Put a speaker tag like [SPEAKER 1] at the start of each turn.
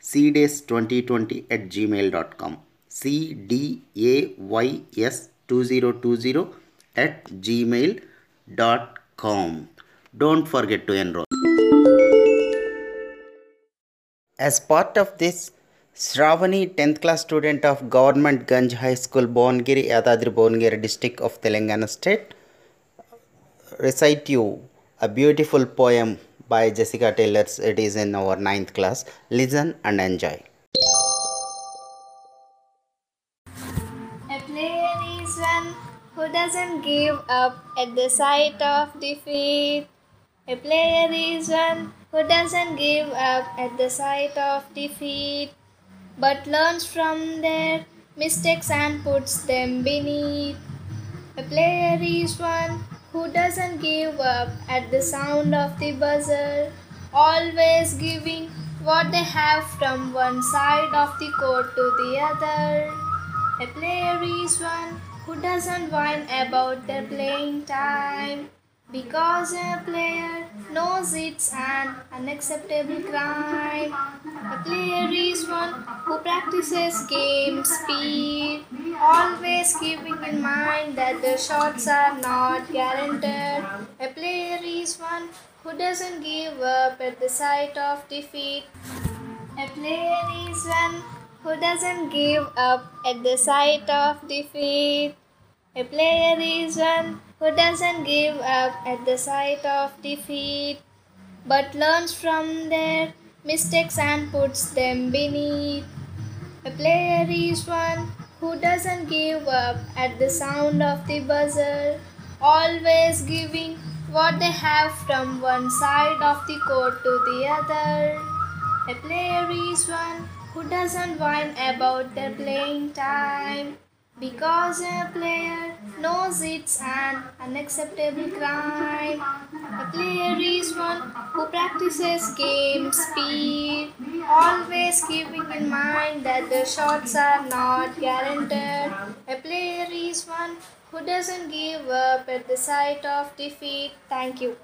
[SPEAKER 1] cdays2020 at gmail.com cdays2020 at gmail.com don't forget to enroll. As part of this Shravani 10th class student of Government Gunj High School Bongiri Yadadri Bongiri district of Telangana state recite you a beautiful poem by Jessica Taylor. It is in our ninth class. Listen and enjoy.
[SPEAKER 2] A player is one who doesn't give up at the sight of defeat. A player is one who doesn't give up at the sight of defeat, but learns from their mistakes and puts them beneath. A player is one who doesn't give up at the sound of the buzzer, always giving what they have from one side of the court to the other. A player is one who doesn't whine about their playing time because a player knows it's an unacceptable crime. A player is one who practices game speed, always keeping in mind that the shots are not guaranteed. A player is one who doesn't give up at the sight of defeat. A player is one who doesn't give up at the sight of defeat. A player is one who doesn't give up at the sight of defeat, but learns from their mistakes and puts them beneath. A player is one who doesn't give up at the sound of the buzzer, always giving what they have from one side of the court to the other. A player is one who doesn't whine about their playing time because a player knows it's an unacceptable crime. A player is one who practices game speed, always keeping in mind that the shots are not guaranteed. A player is one who doesn't give up at the sight of defeat. Thank you.